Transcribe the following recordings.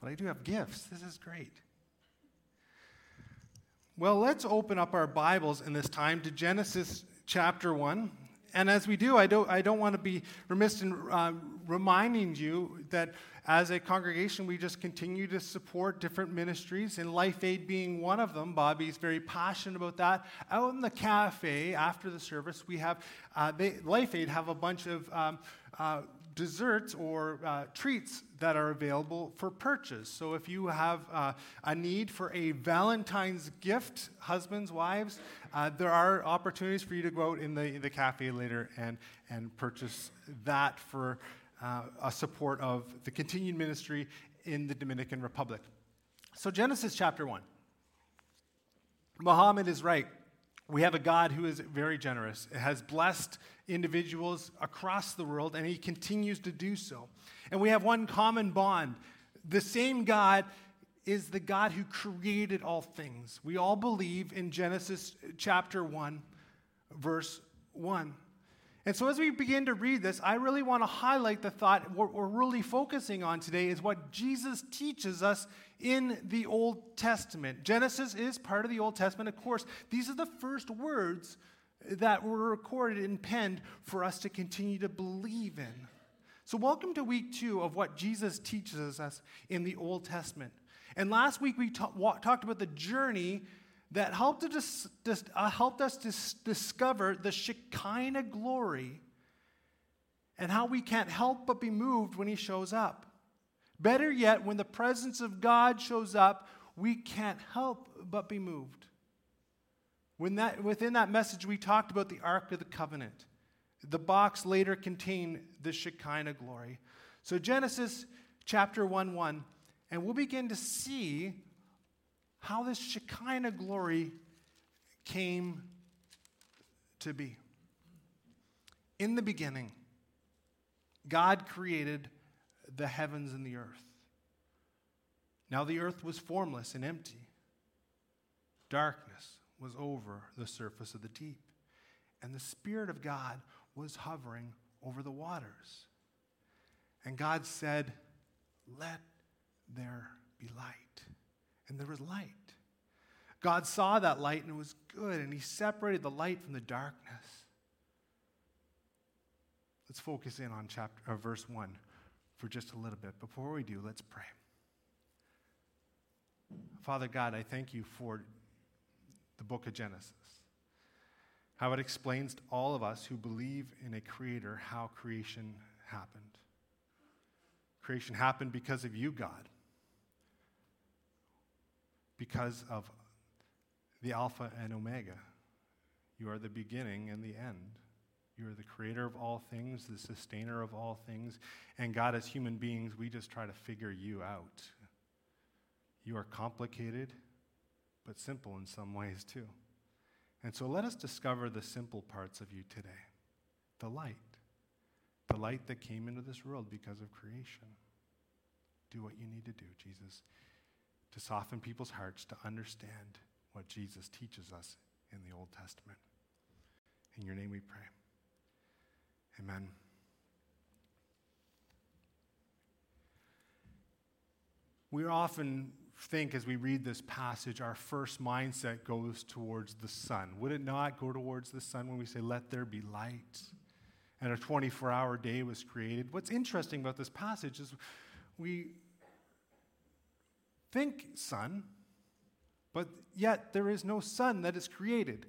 but I do have gifts. This is great. Well, let's open up our Bibles in this time to Genesis chapter 1. And as we do, I don't, I don't want to be remiss in uh, reminding you that as a congregation, we just continue to support different ministries, and Life Aid being one of them. Bobby's very passionate about that. Out in the cafe after the service, we have uh, they, Life Aid have a bunch of um, uh, desserts or uh, treats that are available for purchase. So if you have uh, a need for a Valentine's gift, husbands, wives, uh, there are opportunities for you to go out in the, in the cafe later and, and purchase that for uh, a support of the continued ministry in the Dominican Republic. So, Genesis chapter 1. Muhammad is right. We have a God who is very generous, has blessed individuals across the world, and he continues to do so. And we have one common bond. The same God is the God who created all things. We all believe in Genesis chapter 1, verse 1. And so, as we begin to read this, I really want to highlight the thought what we're really focusing on today is what Jesus teaches us in the Old Testament. Genesis is part of the Old Testament, of course. These are the first words that were recorded and penned for us to continue to believe in. So, welcome to week two of what Jesus teaches us in the Old Testament. And last week we ta- talked about the journey that helped, us, uh, helped us to discover the Shekinah glory and how we can't help but be moved when He shows up. Better yet, when the presence of God shows up, we can't help but be moved. When that, within that message, we talked about the Ark of the Covenant. The box later contained the Shekinah glory. So, Genesis chapter 1 1, and we'll begin to see how this Shekinah glory came to be. In the beginning, God created the heavens and the earth. Now the earth was formless and empty. Darkness was over the surface of the deep, and the Spirit of God was hovering over the waters. And God said, Let there be light and there was light. God saw that light and it was good, and He separated the light from the darkness. Let's focus in on chapter, or verse 1 for just a little bit. Before we do, let's pray. Father God, I thank you for the book of Genesis, how it explains to all of us who believe in a creator how creation happened. Creation happened because of you, God because of the Alpha and Omega. You are the beginning and the end. You are the creator of all things, the sustainer of all things. And God, as human beings, we just try to figure you out. You are complicated, but simple in some ways too. And so let us discover the simple parts of you today the light, the light that came into this world because of creation. Do what you need to do, Jesus to soften people's hearts to understand what Jesus teaches us in the Old Testament. In your name we pray. Amen. We often think as we read this passage, our first mindset goes towards the sun. Would it not go towards the sun when we say, Let there be light? And a 24 hour day was created. What's interesting about this passage is we think sun, but yet there is no sun that is created.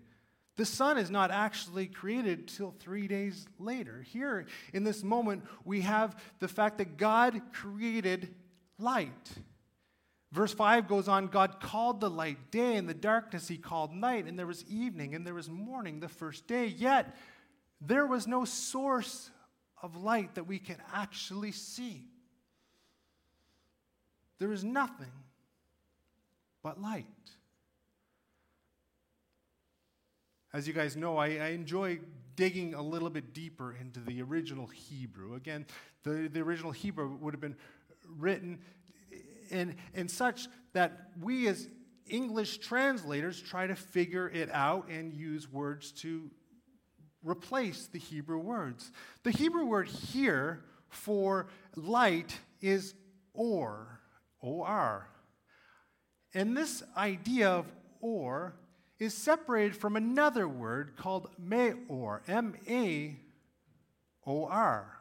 The sun is not actually created till three days later. Here, in this moment, we have the fact that God created light. Verse 5 goes on God called the light day, and the darkness he called night, and there was evening, and there was morning the first day. Yet, there was no source of light that we can actually see. There is nothing but light. As you guys know, I, I, enjoy digging a little bit deeper into the original Hebrew. Again, the, the original Hebrew would have been written in, in such that we as English translators try to figure it out and use words to replace the Hebrew words. The Hebrew word here for light is or O R. And this idea of or is separated from another word called Maor, M A O R.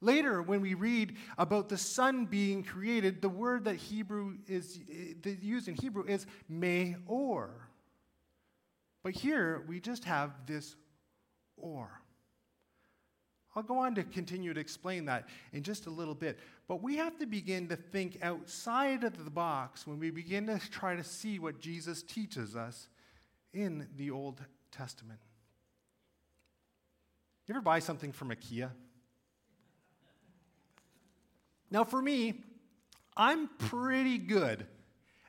Later, when we read about the sun being created, the word that Hebrew is eh, used in Hebrew is Meor. But here we just have this or. I'll go on to continue to explain that in just a little bit. But we have to begin to think outside of the box when we begin to try to see what Jesus teaches us in the Old Testament. You ever buy something from IKEA? Now, for me, I'm pretty good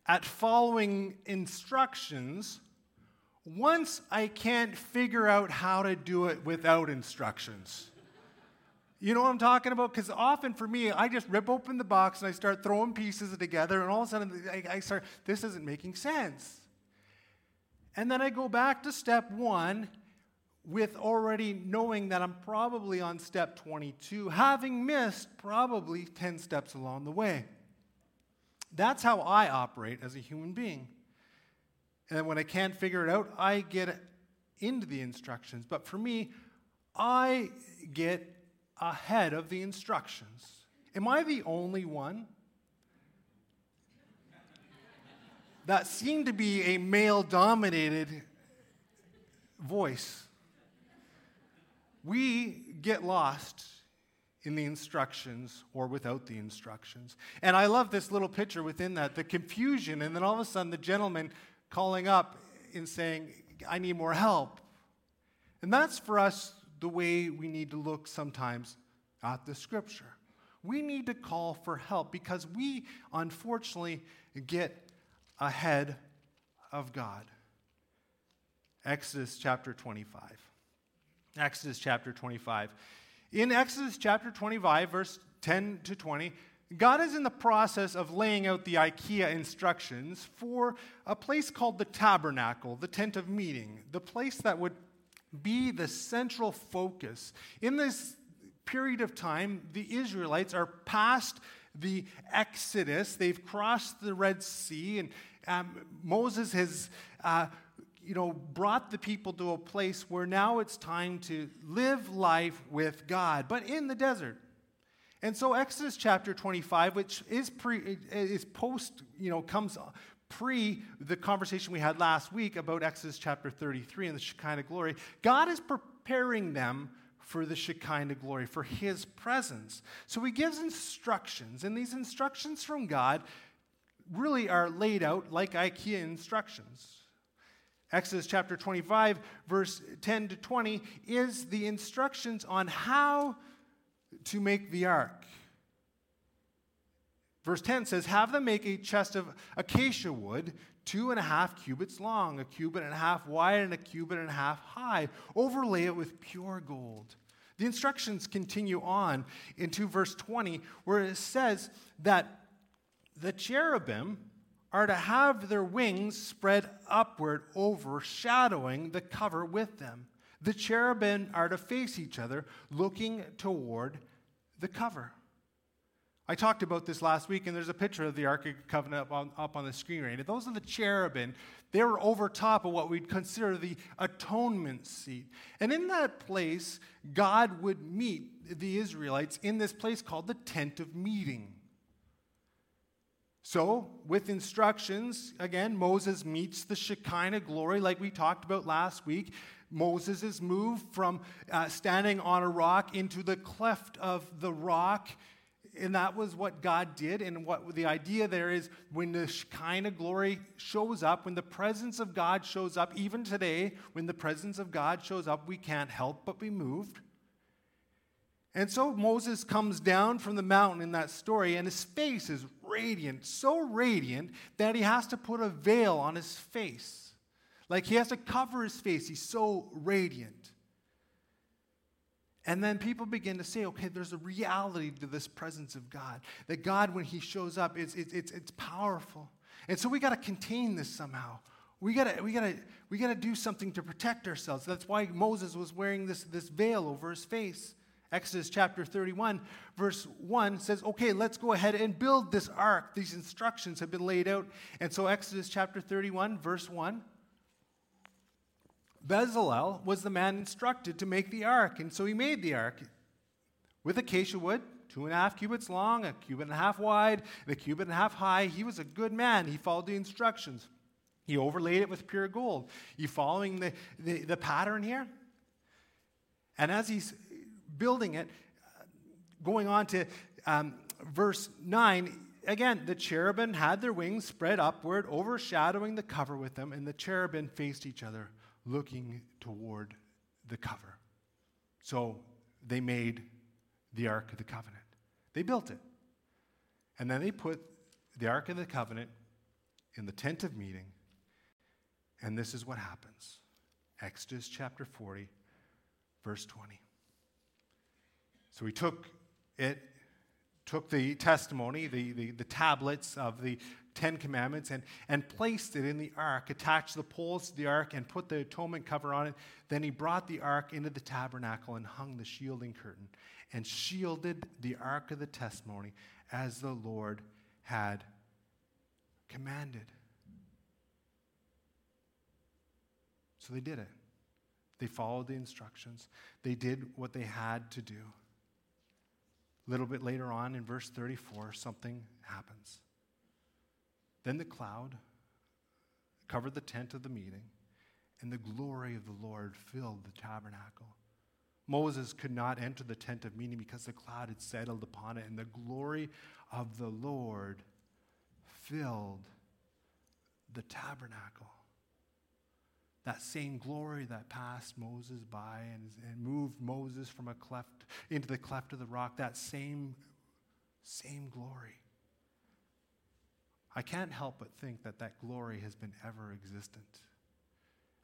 at following instructions once I can't figure out how to do it without instructions. You know what I'm talking about? Because often for me, I just rip open the box and I start throwing pieces together, and all of a sudden I, I start, this isn't making sense. And then I go back to step one with already knowing that I'm probably on step 22, having missed probably 10 steps along the way. That's how I operate as a human being. And when I can't figure it out, I get into the instructions. But for me, I get ahead of the instructions. Am I the only one? that seemed to be a male dominated voice we get lost in the instructions or without the instructions. And I love this little picture within that the confusion, and then all of a sudden the gentleman calling up and saying, I need more help. And that's for us the way we need to look sometimes at the scripture. We need to call for help because we unfortunately get ahead of God. Exodus chapter 25. Exodus chapter 25. In Exodus chapter 25, verse 10 to 20, God is in the process of laying out the IKEA instructions for a place called the tabernacle, the tent of meeting, the place that would be the central focus. In this period of time, the Israelites are past the Exodus. They've crossed the Red Sea, and um, Moses has uh, you know, brought the people to a place where now it's time to live life with God, but in the desert. And so Exodus chapter 25, which is pre is post, you know, comes pre the conversation we had last week about Exodus chapter 33 and the Shekinah glory, God is preparing them for the Shekinah glory, for his presence. So he gives instructions, and these instructions from God really are laid out like IKEA instructions. Exodus chapter 25, verse 10 to 20, is the instructions on how to make the ark. Verse 10 says, Have them make a chest of acacia wood, two and a half cubits long, a cubit and a half wide, and a cubit and a half high. Overlay it with pure gold. The instructions continue on into verse 20, where it says that the cherubim are to have their wings spread upward, overshadowing the cover with them. The cherubim are to face each other, looking toward the cover. I talked about this last week, and there's a picture of the Ark of Covenant up on, up on the screen right Those are the cherubim. They were over top of what we'd consider the atonement seat. And in that place, God would meet the Israelites in this place called the tent of meeting. So, with instructions, again, Moses meets the Shekinah glory like we talked about last week. Moses is moved from uh, standing on a rock into the cleft of the rock. And that was what God did. And what the idea there is when the Shekinah glory shows up, when the presence of God shows up, even today, when the presence of God shows up, we can't help but be moved. And so Moses comes down from the mountain in that story, and his face is radiant, so radiant that he has to put a veil on his face. Like he has to cover his face. He's so radiant. And then people begin to say, okay, there's a reality to this presence of God. That God, when he shows up, it's, it's, it's, it's powerful. And so we got to contain this somehow. We got to we gotta, we gotta do something to protect ourselves. That's why Moses was wearing this, this veil over his face Exodus chapter 31, verse 1 says, okay, let's go ahead and build this ark. These instructions have been laid out. And so, Exodus chapter 31, verse 1 Bezalel was the man instructed to make the ark. And so he made the ark with acacia wood, two and a half cubits long, a cubit and a half wide, and a cubit and a half high. He was a good man. He followed the instructions. He overlaid it with pure gold. You following the, the, the pattern here? And as he's building it, going on to um, verse 9, again, the cherubim had their wings spread upward, overshadowing the cover with them, and the cherubim faced each other, looking toward the cover. So they made the Ark of the Covenant. They built it. And then they put the Ark of the Covenant in the tent of meeting. And this is what happens Exodus chapter 40, verse 20. So he took it, took the testimony, the, the, the tablets of the Ten Commandments, and, and placed it in the ark, attached the poles to the ark, and put the atonement cover on it. Then he brought the ark into the tabernacle and hung the shielding curtain and shielded the ark of the testimony as the Lord had commanded. So they did it. They followed the instructions. They did what they had to do. A little bit later on in verse 34, something happens. Then the cloud covered the tent of the meeting, and the glory of the Lord filled the tabernacle. Moses could not enter the tent of meeting because the cloud had settled upon it, and the glory of the Lord filled the tabernacle that same glory that passed Moses by and, and moved Moses from a cleft into the cleft of the rock, that same, same glory. I can't help but think that that glory has been ever existent.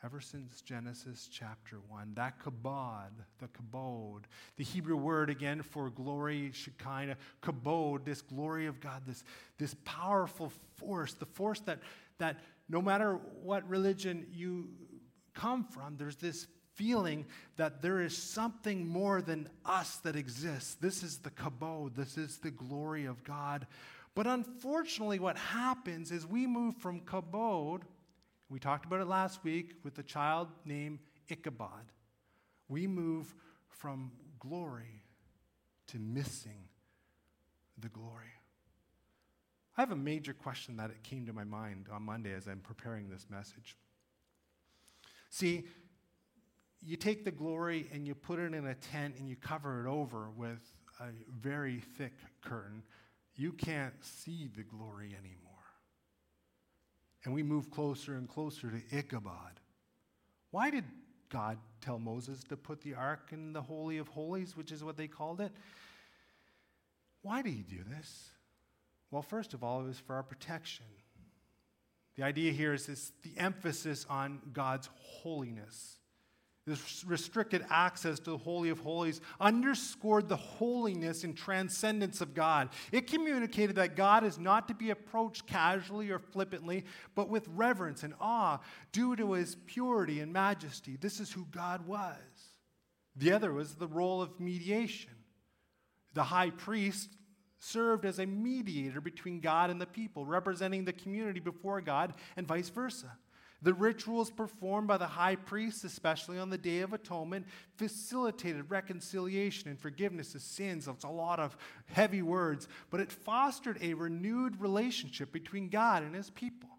Ever since Genesis chapter 1, that kabod, the kabod, the Hebrew word again for glory, Shekinah, kabod, this glory of God, this, this powerful force, the force that, that no matter what religion you come from, there's this feeling that there is something more than us that exists. This is the kabod, this is the glory of God. But unfortunately, what happens is we move from kabod, we talked about it last week with the child named Ichabod. We move from glory to missing the glory. I have a major question that it came to my mind on Monday as I'm preparing this message. See, you take the glory and you put it in a tent and you cover it over with a very thick curtain. You can't see the glory anymore. And we move closer and closer to Ichabod. Why did God tell Moses to put the ark in the Holy of Holies, which is what they called it? Why did he do this? Well, first of all, it was for our protection. The idea here is this, the emphasis on God's holiness. This restricted access to the Holy of Holies underscored the holiness and transcendence of God. It communicated that God is not to be approached casually or flippantly, but with reverence and awe due to his purity and majesty. This is who God was. The other was the role of mediation. The high priest served as a mediator between God and the people, representing the community before God and vice versa. The rituals performed by the high priest, especially on the Day of Atonement, facilitated reconciliation and forgiveness of sins. It's a lot of heavy words, but it fostered a renewed relationship between God and his people.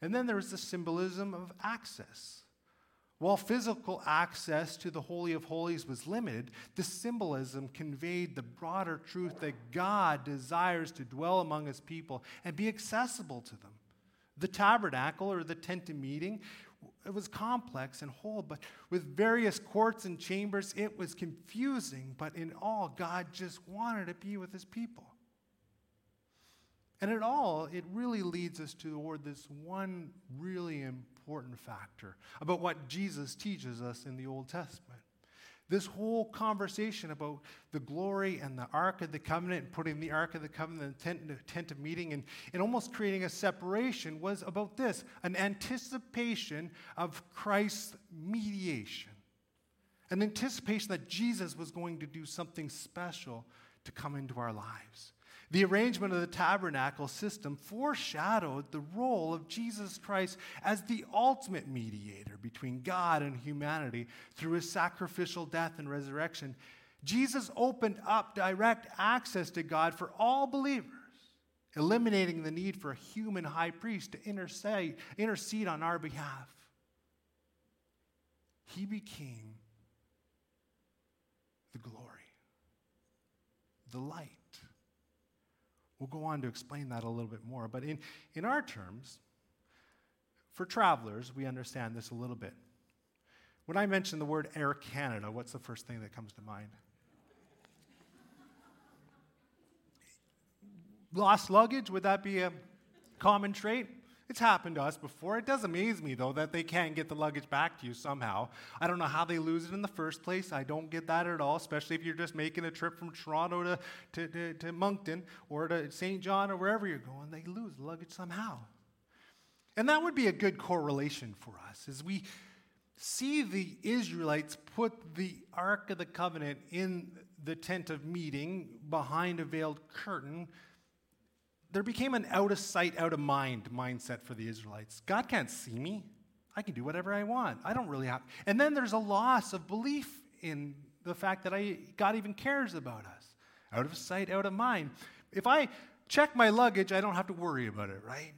And then there was the symbolism of access. While physical access to the Holy of Holies was limited, the symbolism conveyed the broader truth that God desires to dwell among his people and be accessible to them. The tabernacle or the tent of meeting, it was complex and whole, but with various courts and chambers, it was confusing. But in all, God just wanted to be with his people. And in all, it really leads us toward this one really important factor about what Jesus teaches us in the Old Testament. This whole conversation about the glory and the Ark of the Covenant and putting the Ark of the Covenant in the tent, tent of meeting and, and almost creating a separation was about this an anticipation of Christ's mediation. an anticipation that Jesus was going to do something special to come into our lives. The arrangement of the tabernacle system foreshadowed the role of Jesus Christ as the ultimate mediator between God and humanity through his sacrificial death and resurrection. Jesus opened up direct access to God for all believers, eliminating the need for a human high priest to intercede, on our behalf. He became the glory, the light. We'll go on to explain that a little bit more. But in, in our terms, for travelers, we understand this a little bit. When I mention the word Air Canada, what's the first thing that comes to mind? Lost luggage, would that be a common trait? It's happened to us before. It does amaze me, though, that they can't get the luggage back to you somehow. I don't know how they lose it in the first place. I don't get that at all, especially if you're just making a trip from Toronto to, to, to, to Moncton or to St. John or wherever you're going. They lose luggage somehow. And that would be a good correlation for us as we see the Israelites put the Ark of the Covenant in the tent of meeting behind a veiled curtain there became an out of sight, out of mind mindset for the Israelites. God can't see me. I can do whatever I want. I don't really have. And then there's a loss of belief in the fact that I, God even cares about us. Out of sight, out of mind. If I check my luggage, I don't have to worry about it, right?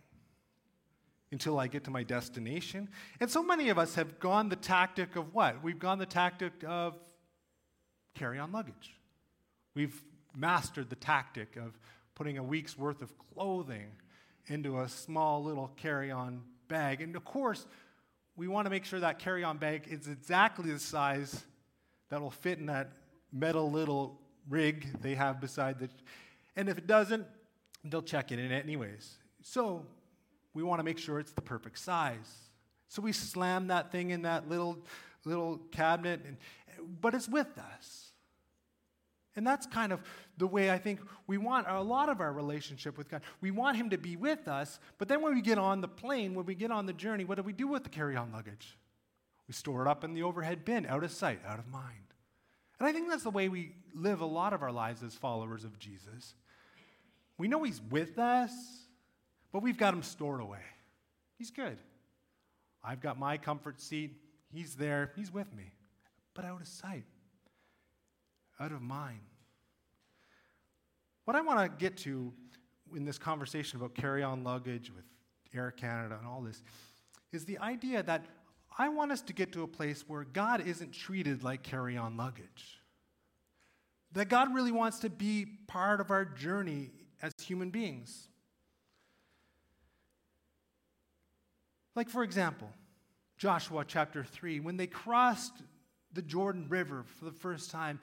Until I get to my destination. And so many of us have gone the tactic of what? We've gone the tactic of carry on luggage. We've mastered the tactic of putting a week's worth of clothing into a small little carry on bag. And of course, we want to make sure that carry on bag is exactly the size that will fit in that metal little rig they have beside the. And if it doesn't, they'll check it in anyways. So we want to make sure it's the perfect size. So we slam that thing in that little little cabinet, and, but it's with us. And that's kind of the way I think we want a lot of our relationship with God. We want Him to be with us, but then when we get on the plane, when we get on the journey, what do we do with the carry on luggage? We store it up in the overhead bin, out of sight, out of mind. And I think that's the way we live a lot of our lives as followers of Jesus. We know He's with us, but we've got Him stored away. He's good. I've got my comfort seat. He's there. He's with me, but out of sight out of mind. What I want to get to in this conversation about carry on luggage with Air Canada and all this is the idea that I want us to get to a place where God isn't treated like carry on luggage. That God really wants to be part of our journey as human beings. Like, for example, Joshua chapter 3, when they crossed the Jordan River for the first time,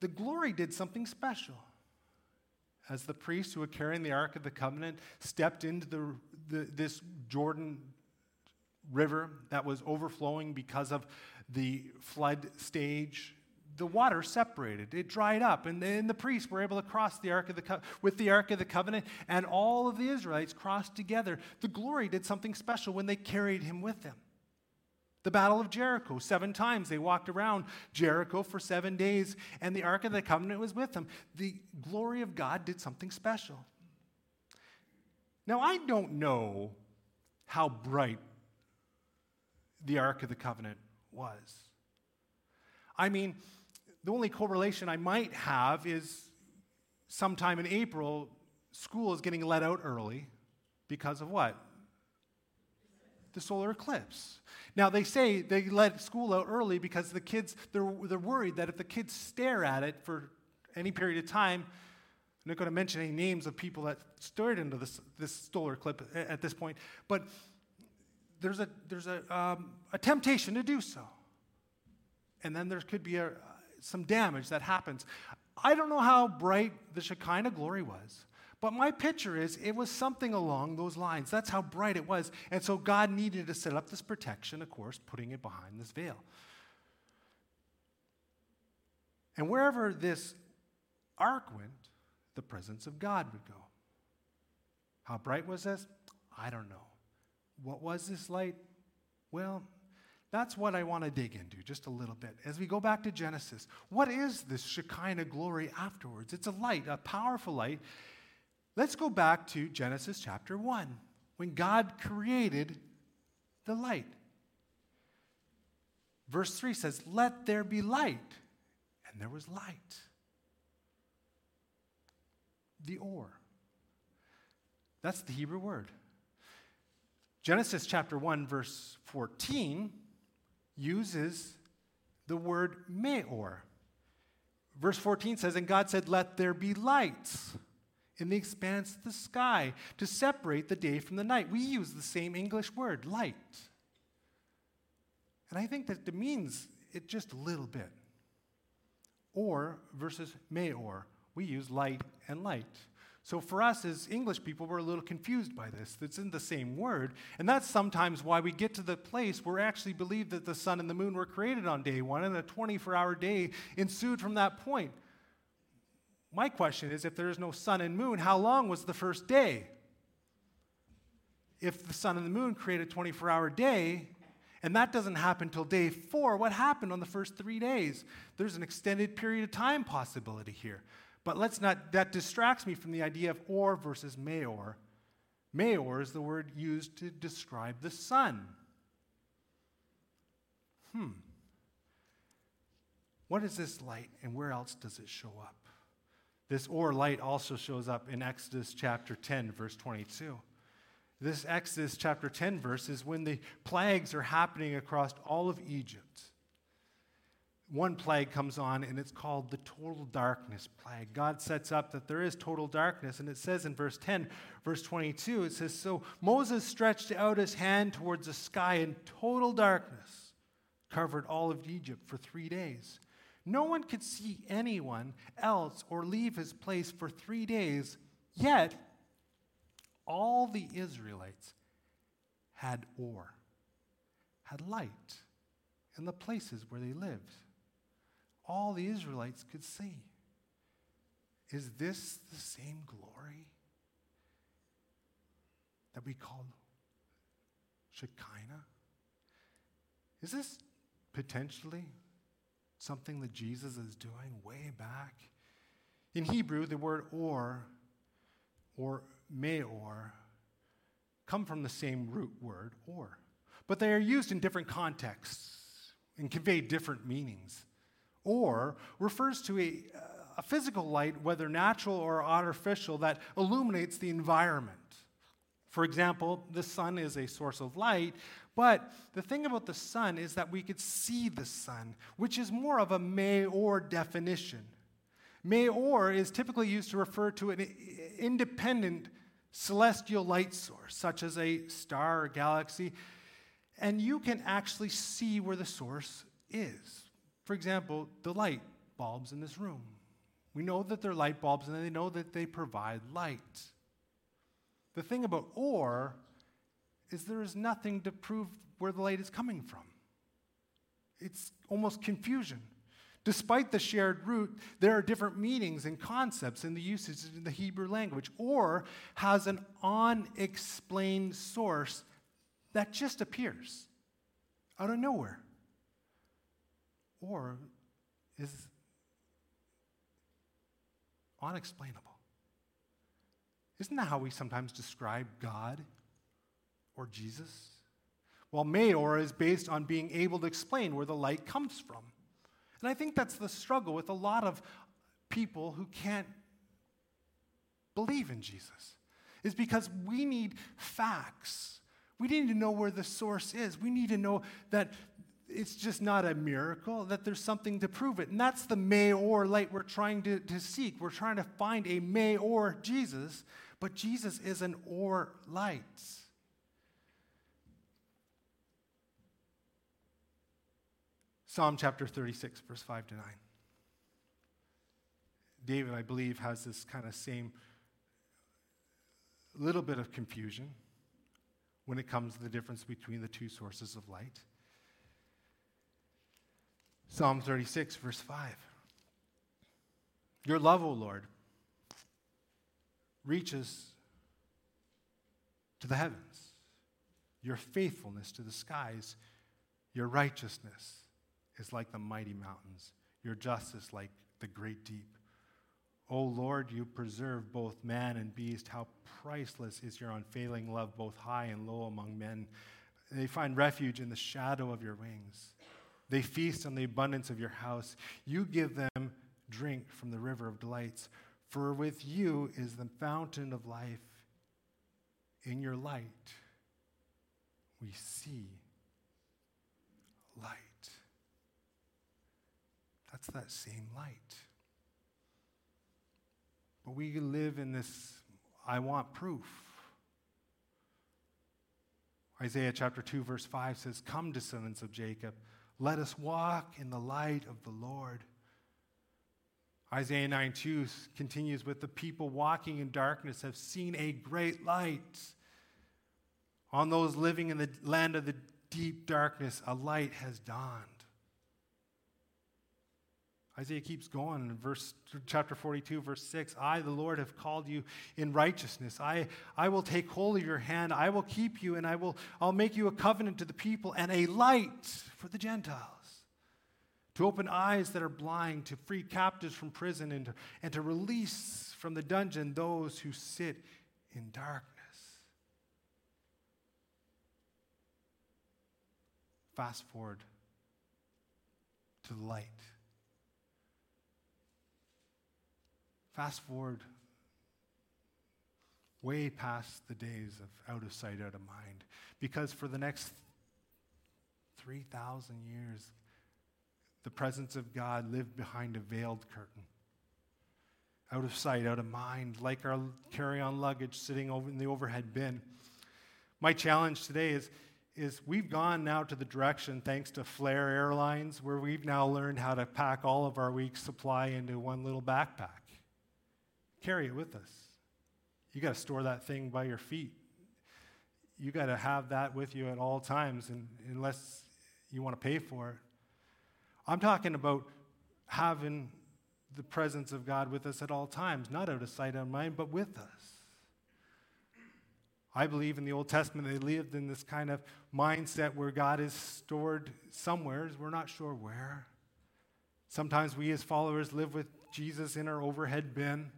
the glory did something special. As the priests who were carrying the Ark of the Covenant stepped into the, the, this Jordan River that was overflowing because of the flood stage, the water separated. It dried up, and then the priests were able to cross the Ark of the Co- with the Ark of the Covenant, and all of the Israelites crossed together. The glory did something special when they carried him with them. The Battle of Jericho, seven times they walked around Jericho for seven days, and the Ark of the Covenant was with them. The glory of God did something special. Now, I don't know how bright the Ark of the Covenant was. I mean, the only correlation I might have is sometime in April, school is getting let out early because of what? The solar eclipse. Now, they say they let school out early because the kids, they're, they're worried that if the kids stare at it for any period of time, I'm not going to mention any names of people that stared into this, this solar eclipse at this point, but there's a, there's a, um, a temptation to do so. And then there could be a, some damage that happens. I don't know how bright the Shekinah glory was. But my picture is it was something along those lines. That's how bright it was. And so God needed to set up this protection, of course, putting it behind this veil. And wherever this ark went, the presence of God would go. How bright was this? I don't know. What was this light? Well, that's what I want to dig into just a little bit. As we go back to Genesis, what is this Shekinah glory afterwards? It's a light, a powerful light. Let's go back to Genesis chapter 1, when God created the light. Verse 3 says, Let there be light. And there was light. The or. That's the Hebrew word. Genesis chapter 1, verse 14 uses the word meor. Verse 14 says, And God said, Let there be lights in the expanse of the sky to separate the day from the night. We use the same English word, light. And I think that it means it just a little bit. Or versus meor, we use light and light. So for us as English people, we're a little confused by this. It's in the same word. And that's sometimes why we get to the place where we actually believe that the sun and the moon were created on day one and a 24 hour day ensued from that point. My question is if there is no sun and moon, how long was the first day? If the sun and the moon create a 24 hour day, and that doesn't happen until day four, what happened on the first three days? There's an extended period of time possibility here. But let's not, that distracts me from the idea of or versus meor. Meor is the word used to describe the sun. Hmm. What is this light and where else does it show up? This or light also shows up in Exodus chapter 10, verse 22. This Exodus chapter 10 verse is when the plagues are happening across all of Egypt one plague comes on, and it's called the total darkness plague. God sets up that there is total darkness, and it says in verse 10, verse 22, it says, So Moses stretched out his hand towards the sky, and total darkness covered all of Egypt for three days. No one could see anyone else or leave his place for three days, yet all the Israelites had or, had light in the places where they lived all the Israelites could see. Is this the same glory that we call Shekinah? Is this potentially something that Jesus is doing way back? In Hebrew, the word or or meor come from the same root word or, but they are used in different contexts and convey different meanings or refers to a, a physical light, whether natural or artificial, that illuminates the environment. For example, the sun is a source of light, but the thing about the sun is that we could see the sun, which is more of a meor definition. Meor is typically used to refer to an independent celestial light source, such as a star or galaxy, and you can actually see where the source is. For example, the light bulbs in this room. We know that they're light bulbs and they know that they provide light. The thing about or is there is nothing to prove where the light is coming from. It's almost confusion. Despite the shared root, there are different meanings and concepts in the usage in the Hebrew language, or has an unexplained source that just appears out of nowhere or is unexplainable. Isn't that how we sometimes describe God or Jesus? Well, Meor is based on being able to explain where the light comes from. And I think that's the struggle with a lot of people who can't believe in Jesus, is because we need facts. We need to know where the source is. We need to know that it's just not a miracle, that there's something to prove it. And that's the Meor light we're trying to, to seek. We're trying to find a Meor Jesus, but Jesus is an or light. Psalm chapter 36, verse 5 to 9. David, I believe, has this kind of same little bit of confusion when it comes to the difference between the two sources of light. Psalm 36, verse 5. Your love, O Lord, reaches to the heavens, your faithfulness to the skies. Your righteousness is like the mighty mountains, your justice like the great deep. O Lord, you preserve both man and beast. How priceless is your unfailing love, both high and low among men. They find refuge in the shadow of your wings. They feast on the abundance of your house. You give them drink from the river of delights. For with you is the fountain of life. In your light, we see light. That same light. But we live in this I want proof. Isaiah chapter 2, verse 5 says, Come, descendants of Jacob, let us walk in the light of the Lord. Isaiah 9 2 continues with the people walking in darkness have seen a great light. On those living in the land of the deep darkness, a light has dawned. Isaiah keeps going in verse chapter 42, verse 6. I, the Lord, have called you in righteousness. I, I will take hold of your hand. I will keep you, and I will I'll make you a covenant to the people and a light for the Gentiles. To open eyes that are blind, to free captives from prison, and to, and to release from the dungeon those who sit in darkness. Fast forward to the light. Fast forward way past the days of out of sight, out of mind. Because for the next 3,000 years, the presence of God lived behind a veiled curtain. Out of sight, out of mind, like our carry on luggage sitting over in the overhead bin. My challenge today is, is we've gone now to the direction, thanks to Flair Airlines, where we've now learned how to pack all of our week's supply into one little backpack. Carry it with us. You got to store that thing by your feet. You got to have that with you at all times, and, unless you want to pay for it. I'm talking about having the presence of God with us at all times, not out of sight, out of mind, but with us. I believe in the Old Testament they lived in this kind of mindset where God is stored somewhere, we're not sure where. Sometimes we as followers live with Jesus in our overhead bin.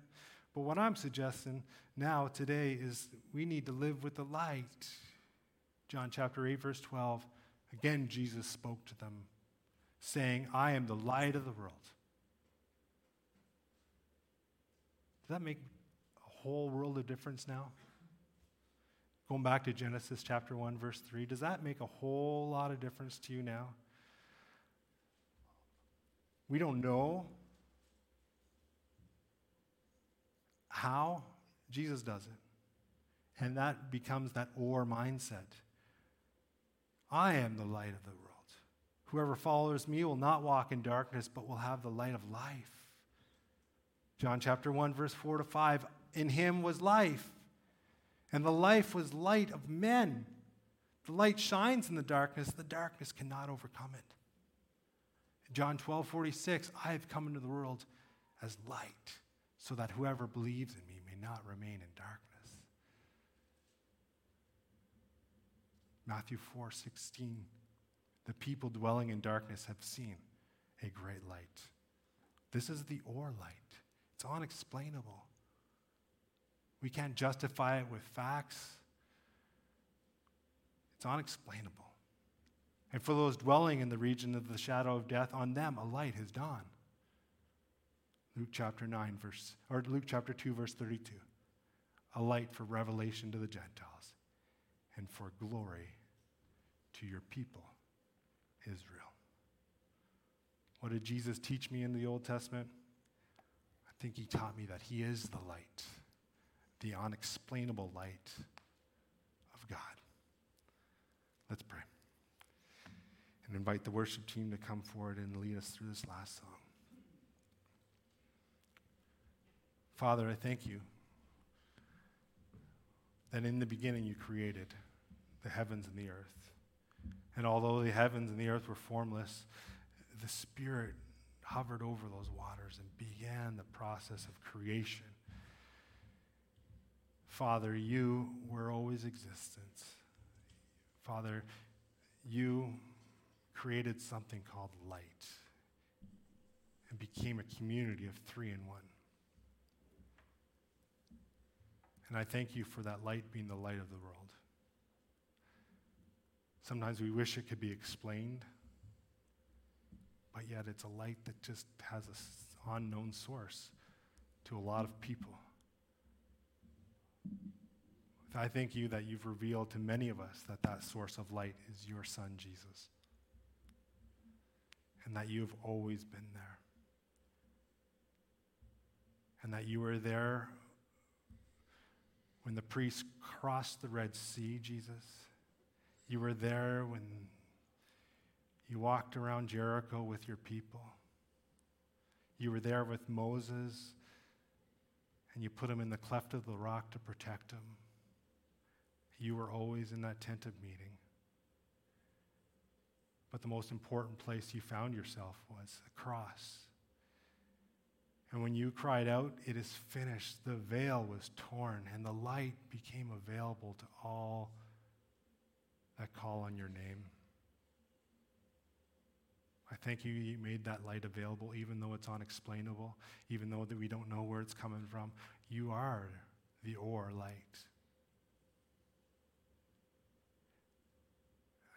But what I'm suggesting now, today, is we need to live with the light. John chapter 8, verse 12. Again, Jesus spoke to them, saying, I am the light of the world. Does that make a whole world of difference now? Going back to Genesis chapter 1, verse 3, does that make a whole lot of difference to you now? We don't know How? Jesus does it. And that becomes that or mindset. I am the light of the world. Whoever follows me will not walk in darkness, but will have the light of life. John chapter 1, verse 4 to 5. In him was life, and the life was light of men. The light shines in the darkness, the darkness cannot overcome it. John 12, 46. I have come into the world as light so that whoever believes in me may not remain in darkness. Matthew 4 16. The people dwelling in darkness have seen a great light. This is the or light, it's unexplainable. We can't justify it with facts. It's unexplainable. And for those dwelling in the region of the shadow of death, on them a light has dawned. Luke chapter 9, verse, or Luke chapter 2, verse 32. A light for revelation to the Gentiles and for glory to your people, Israel. What did Jesus teach me in the Old Testament? I think he taught me that he is the light, the unexplainable light of God. Let's pray and invite the worship team to come forward and lead us through this last song. Father, I thank you that in the beginning you created the heavens and the earth. And although the heavens and the earth were formless, the Spirit hovered over those waters and began the process of creation. Father, you were always existence. Father, you created something called light and became a community of three in one. And I thank you for that light being the light of the world. Sometimes we wish it could be explained, but yet it's a light that just has an unknown source to a lot of people. I thank you that you've revealed to many of us that that source of light is your son, Jesus, and that you have always been there, and that you were there when the priests crossed the Red Sea, Jesus. You were there when you walked around Jericho with your people. You were there with Moses, and you put him in the cleft of the rock to protect him. You were always in that tent of meeting. But the most important place you found yourself was the cross. And when you cried out, It is finished, the veil was torn, and the light became available to all that call on your name. I thank you you made that light available, even though it's unexplainable, even though that we don't know where it's coming from. You are the or light.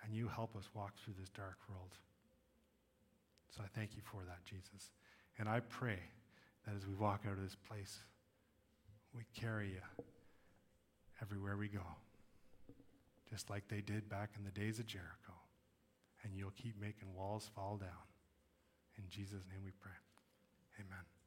And you help us walk through this dark world. So I thank you for that, Jesus. And I pray that as we walk out of this place, we carry you everywhere we go, just like they did back in the days of Jericho. And you'll keep making walls fall down. In Jesus' name we pray. Amen.